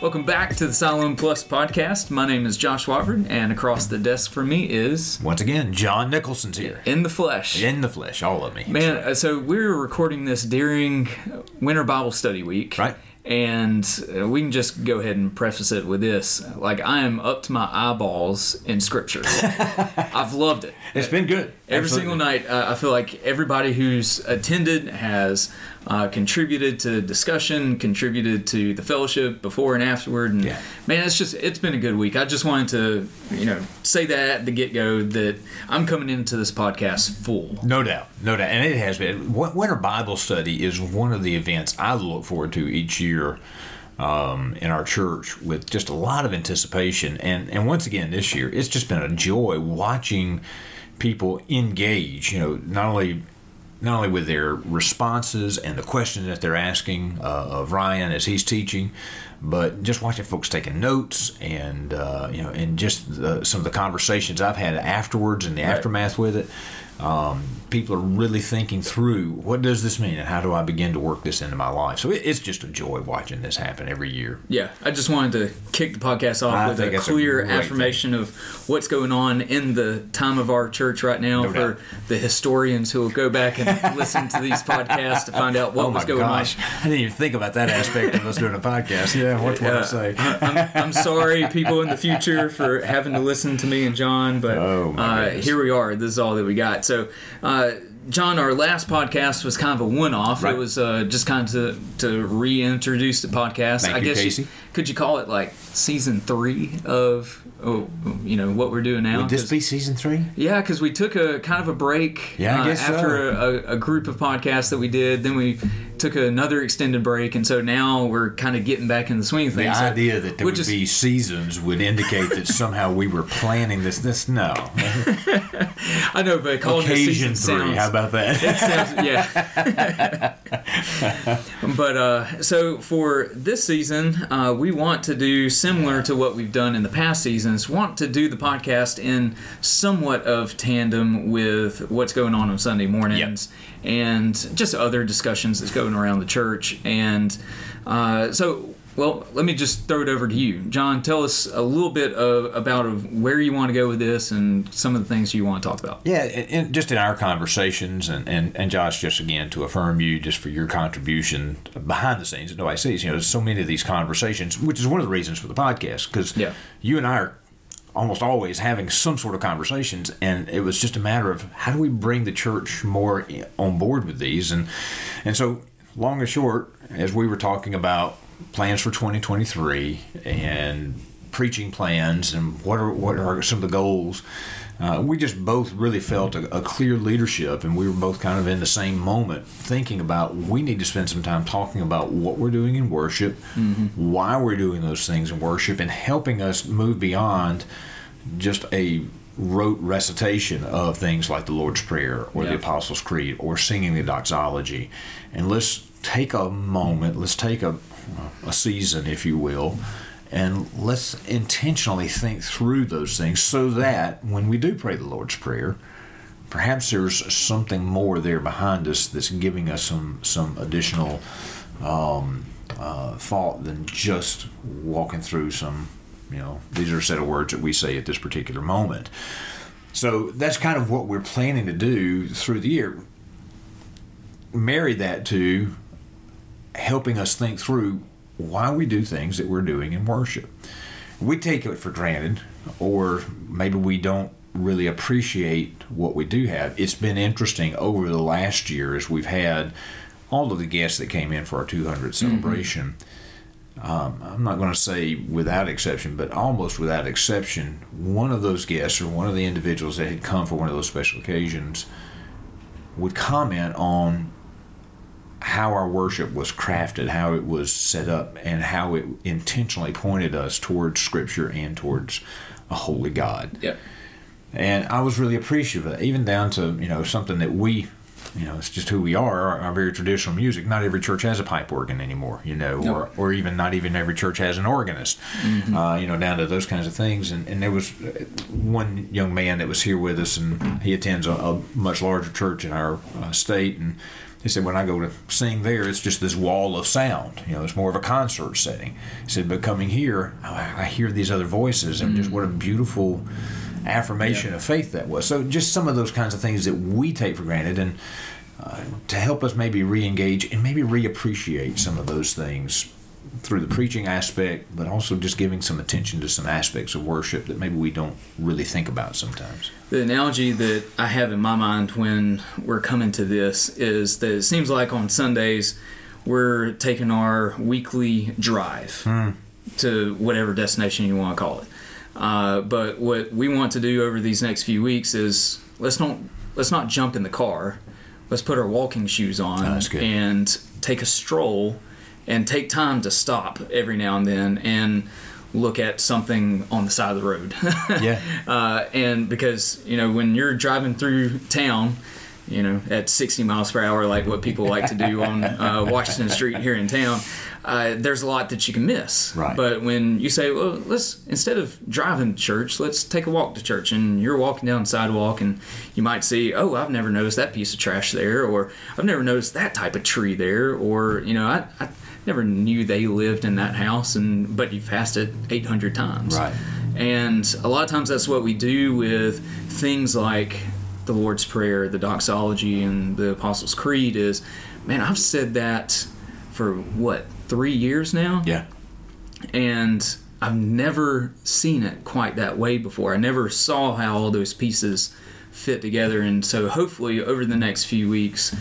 Welcome back to the Siloam Plus podcast. My name is Josh Watford, and across the desk from me is Once again, John Nicholson's here. In the Flesh. In the flesh, all of me. Man, uh, so we're recording this during Winter Bible Study Week. Right. And uh, we can just go ahead and preface it with this. Like, I am up to my eyeballs in Scripture. I've loved it. It's been good. Every Absolutely. single night, uh, I feel like everybody who's attended has uh, contributed to discussion, contributed to the fellowship before and afterward. And Yeah. man, it's just it's been a good week. I just wanted to you know say that at the get go that I'm coming into this podcast full. No doubt, no doubt, and it has been. Winter Bible Study is one of the events I look forward to each year um, in our church with just a lot of anticipation. And and once again, this year it's just been a joy watching people engage. You know, not only not only with their responses and the questions that they're asking uh, of Ryan as he's teaching, but just watching folks taking notes and uh, you know, and just the, some of the conversations I've had afterwards and the aftermath with it. Um, people are really thinking through what does this mean and how do I begin to work this into my life. So it, it's just a joy watching this happen every year. Yeah, I just wanted to kick the podcast off I with a a clear great affirmation of what's going on in the time of our church right now No for doubt. the historians who will go back and listen to these podcasts to find out what oh was going gosh, on. I didn't even think about that aspect of us doing a podcast. Yeah, what's what Yeah. I say? I'm, I'm sorry, people in the future, for having to listen to me and John, but Oh, uh, here we are. This is all that we got. So, uh, John, our last podcast was kind of a one-off. Right. It was uh, just kind of to, to reintroduce the podcast. Thank I you, guess Casey. Could you call it like season three of oh, you know what we're doing now? Would this be season three? yeah, because we took a kind of a break. Yeah, I uh, guess so. after a, a group of podcasts that we did, then we took another extended break, and so now we're kind of getting back in the swing of The things. So idea that there would just- be seasons would indicate that somehow we were planning this. This no. I know, but calling Occasion season three. sounds, How about that? sounds yeah. but uh, so for this season, uh, we want to do similar to what we've done in the past seasons. Want to do the podcast in somewhat of tandem with what's going on on Sunday mornings and just other discussions that's going around the church. And uh, so. Well, let me just throw it over to you, John. Tell us a little bit of, about of where you want to go with this and some of the things you want to talk about. Yeah, and, just in our conversations, and, and, and Josh, just again to affirm you just for your contribution behind the scenes that nobody sees. You know, there's so many of these conversations, which is one of the reasons for the podcast, because Yeah. you and I are almost always having some sort of conversations, and it was just a matter of how do we bring the church more on board with these, and and so long and short, as we were talking about plans for 2023 and preaching plans and what are what are some of the goals. Uh, we just both really felt a, a clear leadership, and we were both kind of in the same moment, thinking about we need to spend some time talking about what we're doing in worship, why we're doing those things in worship, and helping us move beyond just a rote recitation of things like the Lord's Prayer or Yeah. the Apostles' Creed or singing the doxology. And let's take a moment, let's take a, a season, if you will, and let's intentionally think through those things so that when we do pray the Lord's Prayer, perhaps there's something more there behind us that's giving us some, some additional um, uh, thought than just walking through some, you know, these are a set of words that we say at this particular moment. So that's kind of what we're planning to do through the year. Marry that to helping us think through why we do things that we're doing in worship. We take it for granted, or maybe we don't really appreciate what we do have. It's been interesting over the last year as we've had all of the guests that came in for our 200th celebration. Um, I'm not going to say without exception, but almost without exception, one of those guests or one of the individuals that had come for one of those special occasions would comment on how our worship was crafted, how it was set up, and how it intentionally pointed us towards Scripture and towards a holy God. Yeah. And I was really appreciative of that, even down to you know something that we, you know, it's just who we are. Our, our very traditional music. Not every church has a pipe organ anymore, you know, No. or or even not even every church has an organist. Uh, you know, down to those kinds of things. And and there was uh, one young man that was here with us, and he attends a, a much larger church in our uh, state, and He said, when I go to sing there, it's just this wall of sound. You know, it's more of a concert setting. He said, but coming here, I hear these other voices, and just what a beautiful affirmation of faith that was. So, just some of those kinds of things that we take for granted, and uh, to help us maybe re-engage and maybe reappreciate some of those things through the preaching aspect, but also just giving some attention to some aspects of worship that maybe we don't really think about sometimes. The analogy that I have in my mind when we're coming to this is that it seems like on Sundays we're taking our weekly drive to whatever destination you want to call it. Uh, but what we want to do over these next few weeks is let's not let's not jump in the car. Let's put our walking shoes on good. and take a stroll and take time to stop every now and then and look at something on the side of the road. Yeah. uh, and because you know when you're driving through town you know at 60 miles per hour like what people like to do on uh, washington street here in town uh, there's a lot that you can miss Right. but when you say well let's instead of driving to church let's take a walk to church and you're walking down the sidewalk and you might see oh i've never noticed that piece of trash there or i've never noticed that type of tree there or you know i, I never knew they lived in that house and but you've passed it 800 times Right. and a lot of times that's what we do with things like the Lord's Prayer, the doxology, and the Apostles' Creed is, man, I've said that for what, three years now? Yeah. And I've never seen it quite that way before. I never saw how all those pieces fit together. And so hopefully over the next few weeks,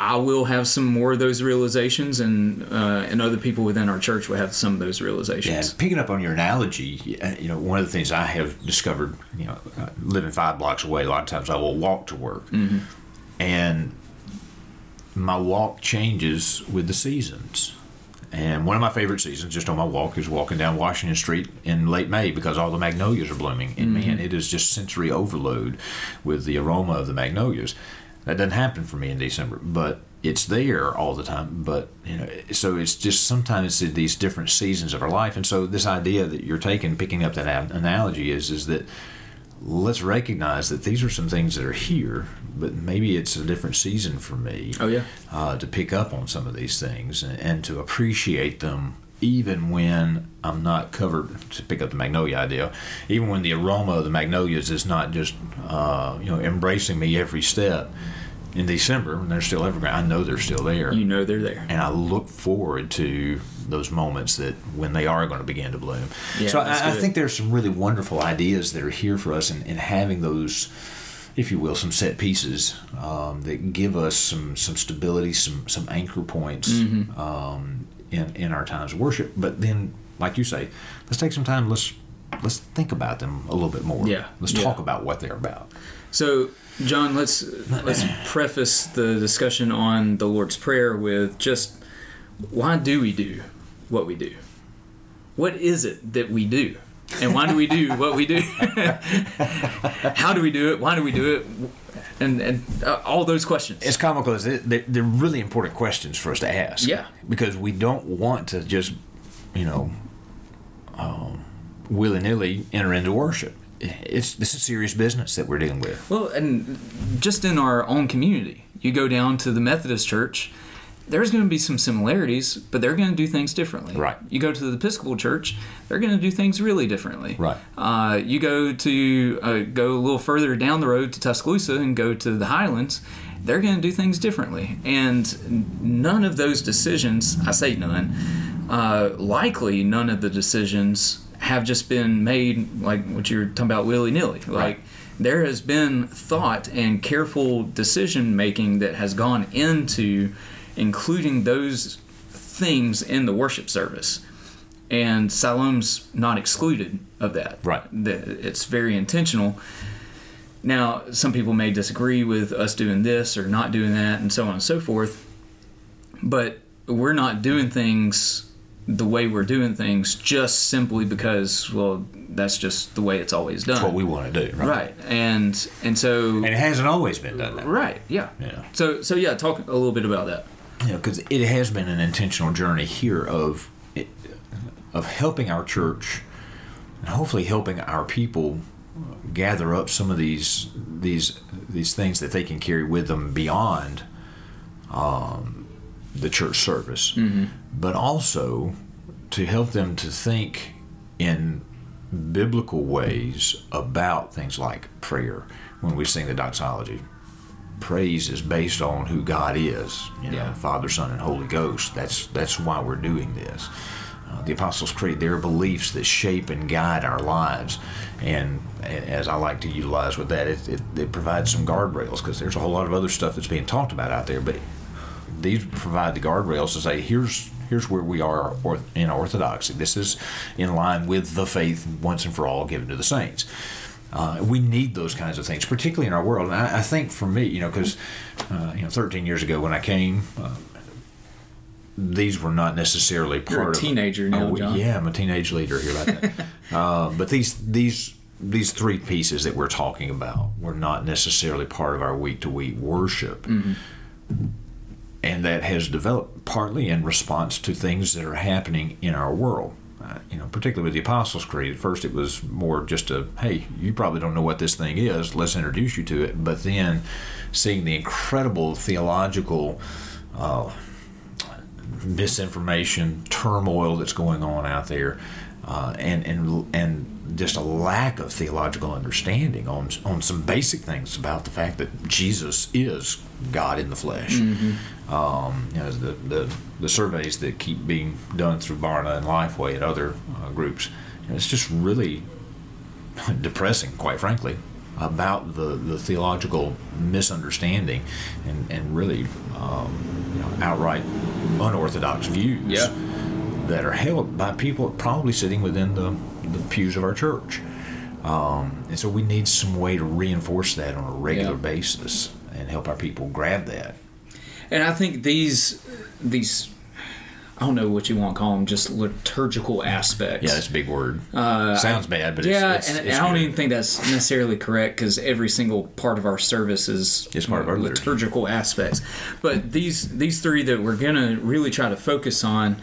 I will have some more of those realizations, and uh, and other people within our church will have some of those realizations. and picking up on your analogy, uh, you know, one of the things I have discovered, you know, uh, living five blocks away, a lot of times I will walk to work, and my walk changes with the seasons. And one of my favorite seasons, just on my walk, is walking down Washington Street in late May because all the magnolias are blooming. And man, it is just sensory overload with the aroma of the magnolias. That doesn't happen for me in December, but it's there all the time. But you know, so it's just sometimes it's these different seasons of our life. And so this idea that you're taking, picking up that analogy, is is that let's recognize that these are some things that are here, but maybe it's a different season for me Oh yeah. uh, to pick up on some of these things and, and to appreciate them even when I'm not covered to pick up the magnolia idea even when the aroma of the magnolias is not just uh, you know embracing me every step in December when they're still evergreen I know they're still there You know they're there. and I look forward to those moments that when they are going to begin to bloom. Yeah, so I, I think there's some really wonderful ideas that are here for us, and, and having those, if you will, some set pieces um, that give us some some stability, some some anchor points Mm-hmm. um, in in our times of worship. But then, like you say, let's take some time. Let's let's think about them a little bit more. Yeah, Let's yeah. talk about what they're about. So, John, let's let's preface the discussion on the Lord's Prayer with just why do we do what we do? What is it that we do? And why do we do what we do? How do we do it? Why do we do it? And and uh, all those questions. It's comical as it, they're, they're really important questions for us to ask. Yeah. Because we don't want to just, you know, um, willy nilly enter into worship. It's this is serious business that we're dealing with. Well, and just in our own community, you go down to the Methodist Church, there's going to be some similarities, but they're going to do things differently. Right. You go to the Episcopal Church, they're going to do things really differently. Right. Uh, you go to uh, go a little further down the road to Tuscaloosa and go to the Highlands, they're going to do things differently. And none of those decisions, I say none, uh, likely none of the decisions have just been made like what you're talking about willy nilly. Like there has been thought and careful decision making that has gone into including those things in the worship service. And Siloam's not excluded of that. Right. It's very intentional. Now, some people may disagree with us doing this or not doing that, and so on and so forth. But we're not doing things the way we're doing things just simply because, well, that's just the way it's always done. That's what we want to do. Right. right. And and so And it hasn't always been done that. way. right, yeah. Yeah. So so yeah, talk a little bit about that. You know, because it has been an intentional journey here of of helping our church and hopefully helping our people gather up some of these these these things that they can carry with them beyond um, the church service, mm-hmm. but also to help them to think in biblical ways about things like prayer when we sing the doxology. Praise is based on who God is, you know, Yeah. Father, Son, and Holy Ghost. That's that's why we're doing this. Uh, the Apostles' Creed, there are beliefs that shape and guide our lives, and as I like to utilize with that, it, it, it provides some guardrails because there's a whole lot of other stuff that's being talked about out there, but these provide the guardrails to say here's here's where we are in orthodoxy. This is in line with the faith once and for all given to the saints. Uh, we need those kinds of things, particularly in our world. And I, I think for me, you know, because uh, you know, 13 years ago when I came, uh, these were not necessarily part You're a of teenager now, Oh, John. Yeah, I'm a teenage leader here about that. uh, but these these these three pieces that we're talking about were not necessarily part of our week to week worship and that has developed partly in response to things that are happening in our world. Uh, you know, particularly with the Apostles' Creed. At first, it was more just a, "Hey, you probably don't know what this thing is. Let's introduce you to it." But then, seeing the incredible theological uh, misinformation, turmoil that's going on out there, uh, and and and just a lack of theological understanding on on some basic things about the fact that Jesus is God in the flesh. Um, you know, the, the the surveys that keep being done through Barna and Lifeway and other uh, groups, you know, it's just really depressing, quite frankly, about the, the theological misunderstanding and, and really um, you know, outright unorthodox views Yeah. That are held by people probably sitting within the, the pews of our church. Um, and so we need some way to reinforce that on a regular Yeah. basis and help our people grab that. And I think these these I don't know what you want to call them, just liturgical aspects. Yeah, that's a big word. Sounds bad, but Uh, yeah, it's, it's, and it's I don't even think that's necessarily correct because every single part of our service is It's part of our liturgy. liturgical aspects. But these these three that we're gonna really try to focus on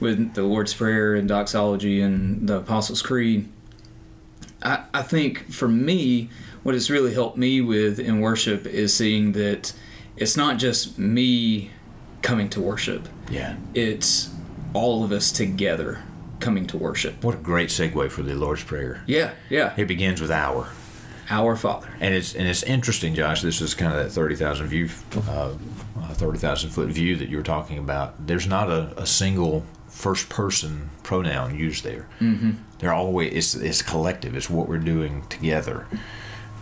with the Lord's Prayer and doxology and the Apostles' Creed, I, I think for me, what it's really helped me with in worship is seeing that it's not just me coming to worship; Yeah. it's all of us together coming to worship. What a great segue for the Lord's Prayer. Yeah, yeah. It begins with our. Our Father. And it's and it's interesting, Josh. This is kind of that thirty thousand view, uh, thirty thousand foot view that you were talking about. There's not a, a single first person pronoun used there. Mm-hmm. They're always it's it's collective. It's what we're doing together.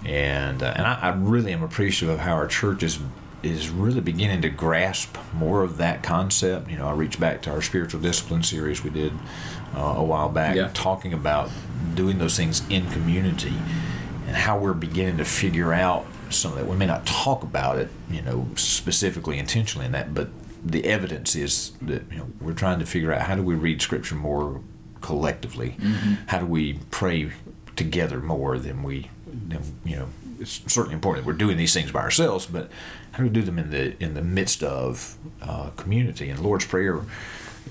And uh, and I, I really am appreciative of how our church is is really beginning to grasp more of that concept. You know, I reach back to our spiritual discipline series we did uh, a while back, Yeah. talking about doing those things in community and how we're beginning to figure out some of that. We may not talk about it, you know, specifically intentionally in that, but the evidence is that you know we're trying to figure out how do we read Scripture more collectively. How do we pray together more than we, than, you know, it's certainly important that we're doing these things by ourselves, but how do we do them in the in the midst of uh, community? And Lord's Prayer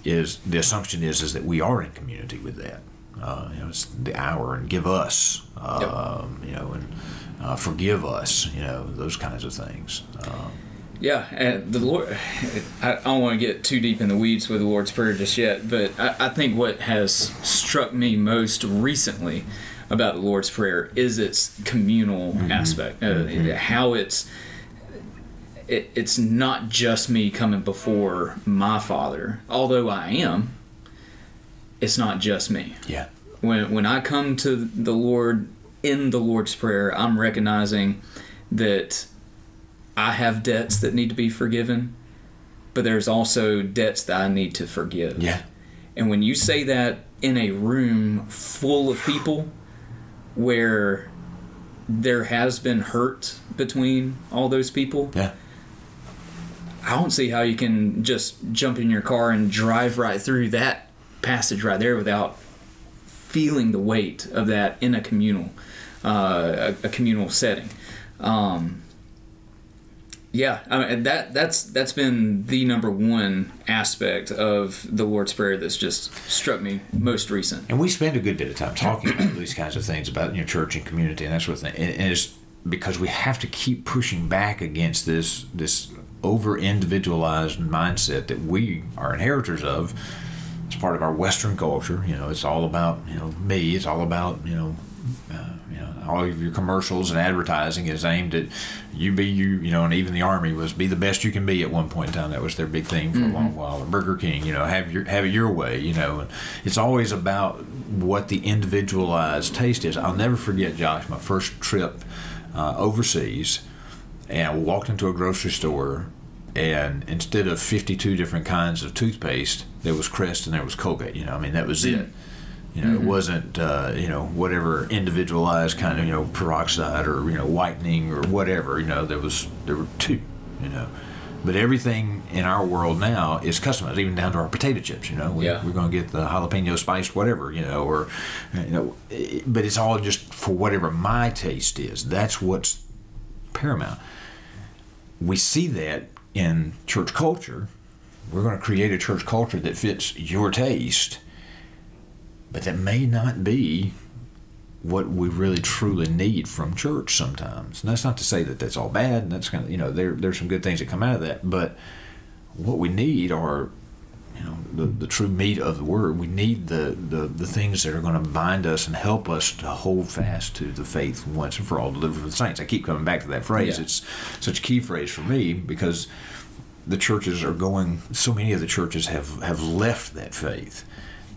is the assumption is is that we are in community with that. Uh, you know, it's the our and give us, um, you know, and uh, forgive us, you know, those kinds of things. Um, Yeah, and the Lord. I don't want to get too deep in the weeds with the Lord's Prayer just yet, but I, I think what has struck me most recently about the Lord's Prayer is its communal aspect, uh, how it's. It, it's not just me coming before my Father, although I am. It's not just me. yeah, when when I come to the Lord in the Lord's prayer, I'm recognizing that I have debts that need to be forgiven, but there's also debts that I need to forgive. yeah, And when you say that in a room full of people where there has been hurt between all those people, yeah, I don't see how you can just jump in your car and drive right through that passage right there without feeling the weight of that in a communal, uh, a, a communal setting. Um, yeah, I mean, that that's that's been the number one aspect of the Lord's Prayer that's just struck me most recent. And we spend a good bit of time talking about these kinds of things about your church and community and that sort of thing. And, it's because we have to keep pushing back against this this over individualized mindset that we are inheritors of. It's part of our Western culture. You know, it's all about you know me. It's all about you know. Uh, know, all of your commercials and advertising is aimed at you be you, you know, and even the army was be the best you can be at one point in time. That was their big thing for a long while. Or Burger King, you know, have your have it your way, you know. And it's always about what the individualized taste is. I'll never forget, Josh, my first trip uh, overseas, and I walked into a grocery store, and instead of fifty-two different kinds of toothpaste, there was Crest and there was Colgate. You know, I mean, that was it. You know, it wasn't uh, you know whatever individualized kind of you know peroxide or you know whitening or whatever. You know, there was there were two. You know, but everything in our world now is customized, even down to our potato chips. You know, we, Yeah. we're going to get the jalapeno spiced whatever. You know, or you know, but it's all just for whatever my taste is. That's what's paramount. We see that in church culture. We're going to create a church culture that fits your taste, but that may not be what we really truly need from church sometimes. And that's not to say that that's all bad, and that's kind of you know there there's some good things that come out of that, but what we need are you know the, the true meat of the word. We need the, the the things that are going to bind us and help us to hold fast to the faith once and for all delivered for the saints. I keep coming back to that phrase. Yeah. It's such a key phrase for me because the churches are going. So many of the churches have have left that faith.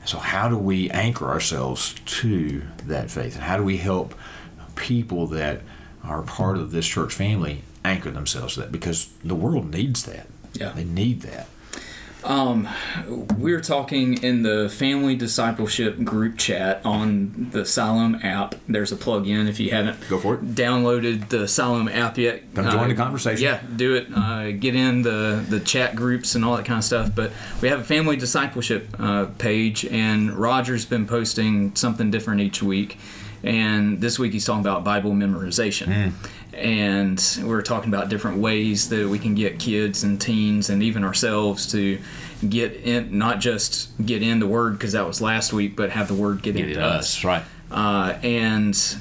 So how do we anchor ourselves to that faith, and how do we help people that are part of this church family anchor themselves to that? Because the world needs that. Yeah. they need that. Um, we're talking in the family discipleship group chat on the Siloam app. There's a plug-in if you haven't Go for it. downloaded the Siloam app yet. Come join the conversation. Yeah, do it. Uh, get in the the chat groups and all that kind of stuff. But we have a family discipleship uh, page, and Roger's been posting something different each week. And this week he's talking about Bible memorization. And we're talking about different ways that we can get kids and teens and even ourselves to get in, not just get in the Word because that was last week, but have the Word get, into us right? uh, and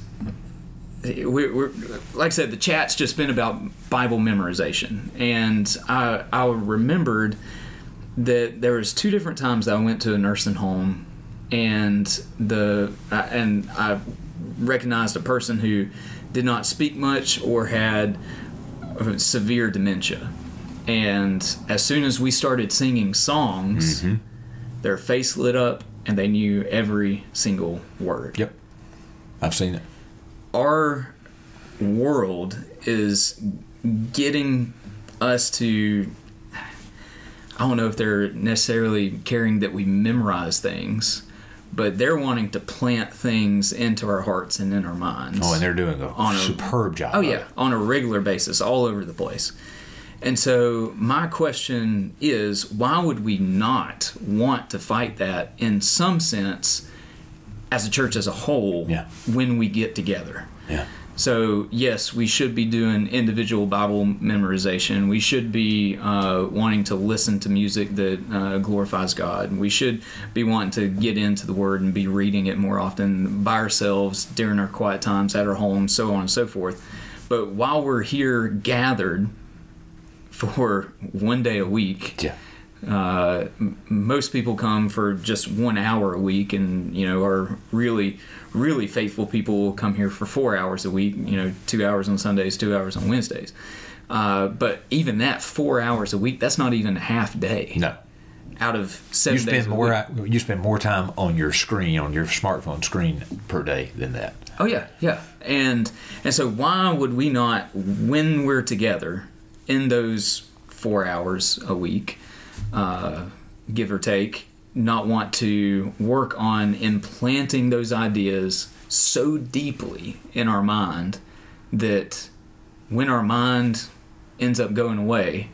we're, we're like I said, the chat's just been about Bible memorization, and I I remembered that there was two different times that I went to a nursing home, and the uh, and I recognized a person who did not speak much or had severe dementia, and as soon as we started singing songs, mm-hmm. their face lit up and they knew every single word. Yep, I've seen it. our world is getting us to I don't know if they're necessarily caring that we memorize things, but they're wanting to plant things into our hearts and in our minds. Oh, and they're doing a On a- superb job. Oh yeah, on a regular basis, all over the place. And so my question is, why would we not want to fight that in some sense as a church as a whole Yeah. when we get together? yeah. So yes, we should be doing individual Bible memorization. We should be uh, wanting to listen to music that uh, glorifies God. We should be wanting to get into the Word and be reading it more often by ourselves during our quiet times at our homes, so on and so forth. But while we're here gathered for one day a week, Yeah. Uh, m- most people come for just one hour a week, and you know, are really, really faithful people will come here for four hours a week. You know, two hours on Sundays, two hours on Wednesdays. Uh, but even that four hours a week, that's not even a half day No. out of seven You days. spend a more. week. You spend more time on your screen, on your smartphone screen per day than that. Oh yeah, yeah. And and so why would we not, when we're together, in those four hours a week, uh, give or take, not want to work on implanting those ideas so deeply in our mind that when our mind ends up going away,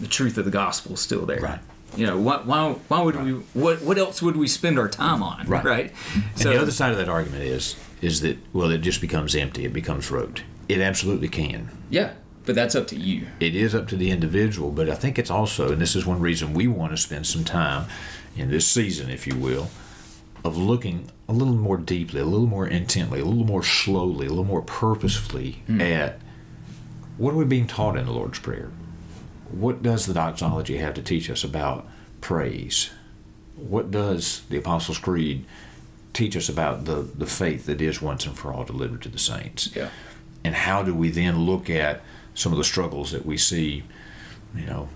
the truth of the gospel is still there. Right. You know, why, why, why would we, what, what else would we spend our time on? Right. Right. And the other side of that argument is is that well, it just becomes empty. It becomes rote. It absolutely can. Yeah, but that's up to you. It is up to the individual, but I think it's also, and this is one reason we want to spend some time in this season, if you will, of looking a little more deeply, a little more intently, a little more slowly, a little more purposefully hmm. at what are we being taught in the Lord's Prayer? what does the doxology have to teach us about praise? What does the Apostles' Creed teach us about the, the faith that is once and for all delivered to the saints? Yeah. And how do we then look at some of the struggles that we see, you know,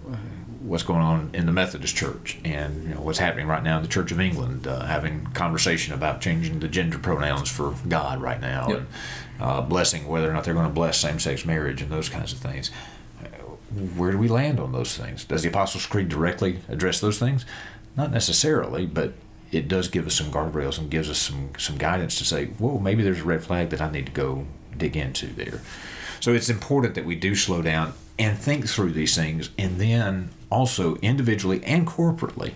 what's going on in the Methodist Church and you know what's happening right now in the Church of England, uh, having conversation about changing the gender pronouns for God right now, Yep. and uh, blessing whether or not they're going to bless same-sex marriage and those kinds of things. Where do we land on those things? Does the Apostles' Creed directly address those things? Not necessarily, but it does give us some guardrails and gives us some some guidance to say, whoa, maybe there's a red flag that I need to go dig into there. So it's important that we do slow down and think through these things, and then also individually and corporately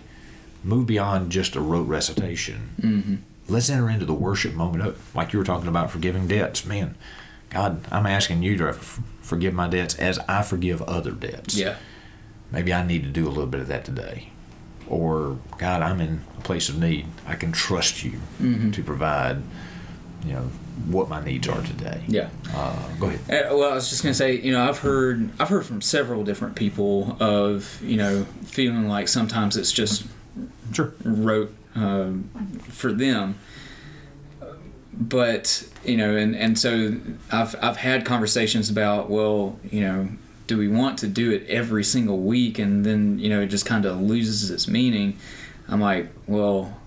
move beyond just a rote recitation. Mm-hmm. Let's enter into the worship moment, of, like you were talking about forgiving debts. Man, God, I'm asking you to f- forgive my debts as I forgive other debts Yeah. maybe I need to do a little bit of that today. Or, God, I'm in a place of need. I can trust you to provide, you know, what my needs are today. Yeah. Uh, go ahead. Uh, well, I was just gonna say, you know, I've heard I've heard from several different people of you know feeling like sometimes it's just Sure. rote um, for them. But you know, and and so I've I've had conversations about well, you know, do we want to do it every single week, and then you know it just kind of loses its meaning. I'm like, well,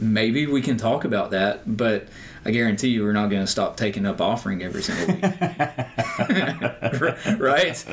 maybe we can talk about that, but I guarantee you we're not going to stop taking up offering every single week. right?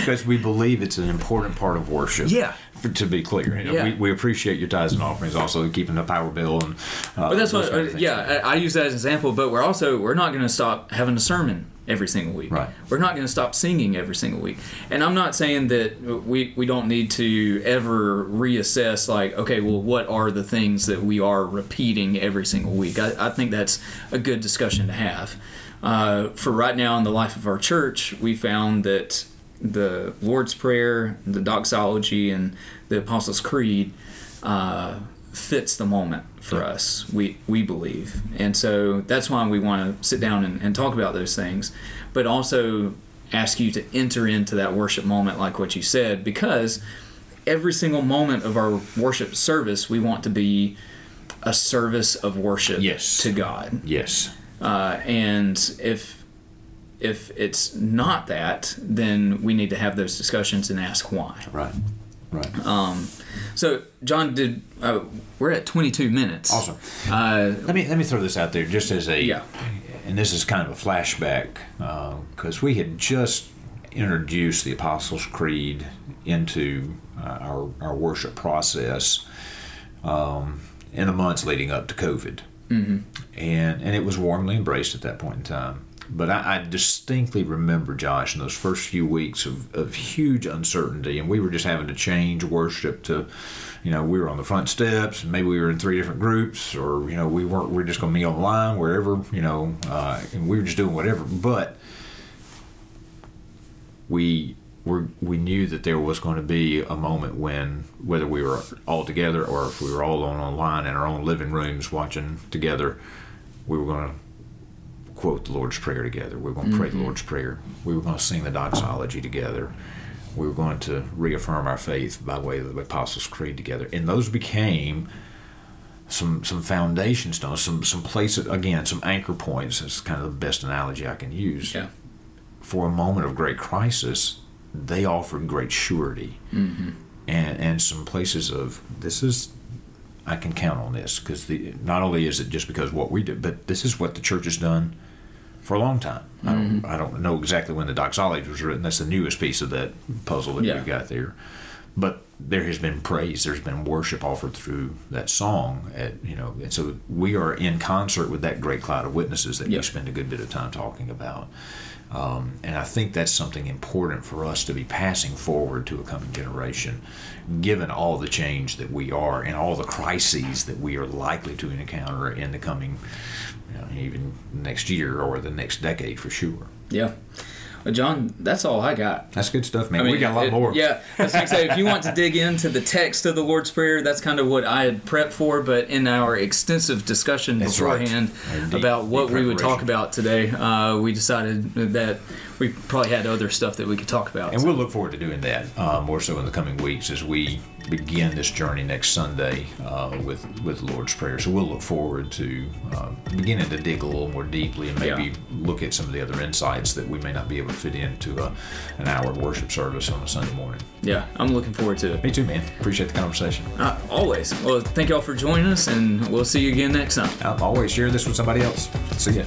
Because we believe it's an important part of worship. Yeah. For, to be clear, You know, Yeah. we, we appreciate your tithes and offerings, also keeping the power bill and. Uh, But that's what, kind of uh, yeah, I, I use that as an example. But we're also we're not going to stop having a sermon every single week. Right. We're not going to stop singing every single week. And I'm not saying that we we don't need to ever reassess like, okay, well, what are the things that we are repeating every single week? I, I think that's a good discussion to have. Uh, for right now in the life of our church, we found that the Lord's Prayer, the doxology, and the Apostles' Creed uh, fits the moment for us. We we believe, and so that's why we want to sit down and, and talk about those things, but also ask you to enter into that worship moment, like what you said, because every single moment of our worship service, we want to be a service of worship Yes. to God. Yes. Uh, and if if it's not that, then we need to have those discussions and ask why. Right. Right. Um, so, John, did uh, we're at 22 minutes? Awesome. Uh, Let me let me throw this out there just as a Yeah. and this is kind of a flashback because we had just introduced the Apostles' Creed into uh, our our worship process um, in the months leading up to COVID, mm-hmm. and and it was warmly embraced at that point in time. But I, I distinctly remember Josh in those first few weeks of, of huge uncertainty, and we were just having to change worship to, you know, we were on the front steps, and maybe we were in three different groups, or you know, we weren't. We are just going to be online wherever, you know, uh, and we were just doing whatever. But we were we knew that there was going to be a moment when whether we were all together or if we were all on online in our own living rooms watching together, we were going to quote the Lord's Prayer together. We were going to pray the Lord's Prayer. We were going to sing the doxology together. We were going to reaffirm our faith by way of the Apostles' Creed together, and those became some some foundation stones, some some places again, some anchor points. That's kind of the best analogy I can use yeah. for a moment of great crisis, they offered great surety Mm-hmm. and and some places of this is I can count on this because the not only is it just because what we do, but this is what the church has done for a long time. I Mm-hmm. don't I don't know exactly when the doxology was written. That's the newest piece of that puzzle that Yeah. we've got there. But there has been praise. There's been worship offered through that song. At, you know, and so we are in concert with that great cloud of witnesses that Yeah. we spend a good bit of time talking about. Um, and I think that's something important for us to be passing forward to a coming generation, given all the change that we are and all the crises that we are likely to encounter in the coming, you know, even next year or the next decade for sure. Yeah. Well, John, that's all I got. That's good stuff, man. I mean, we got a lot it- more. Yeah, I was gonna say if you want to dig into the text of the Lord's Prayer, that's kind of what I had prepped for. But in our extensive discussion That's beforehand Our deep- about what we would talk about today, uh, we decided that we probably had other stuff that we could talk about. And we'll look forward to doing that uh, more so in the coming weeks as we begin this journey next Sunday uh, with with Lord's Prayer. So we'll look forward to uh, beginning to dig a little more deeply and maybe Yeah. look at some of the other insights that we may not be able to fit into a, an hour of worship service on a Sunday morning. yeah, I'm looking forward to it. Me too, man. Appreciate the conversation. Uh, always. Well, thank y'all for joining us, and we'll see you again next time. Always share this with somebody else. See ya.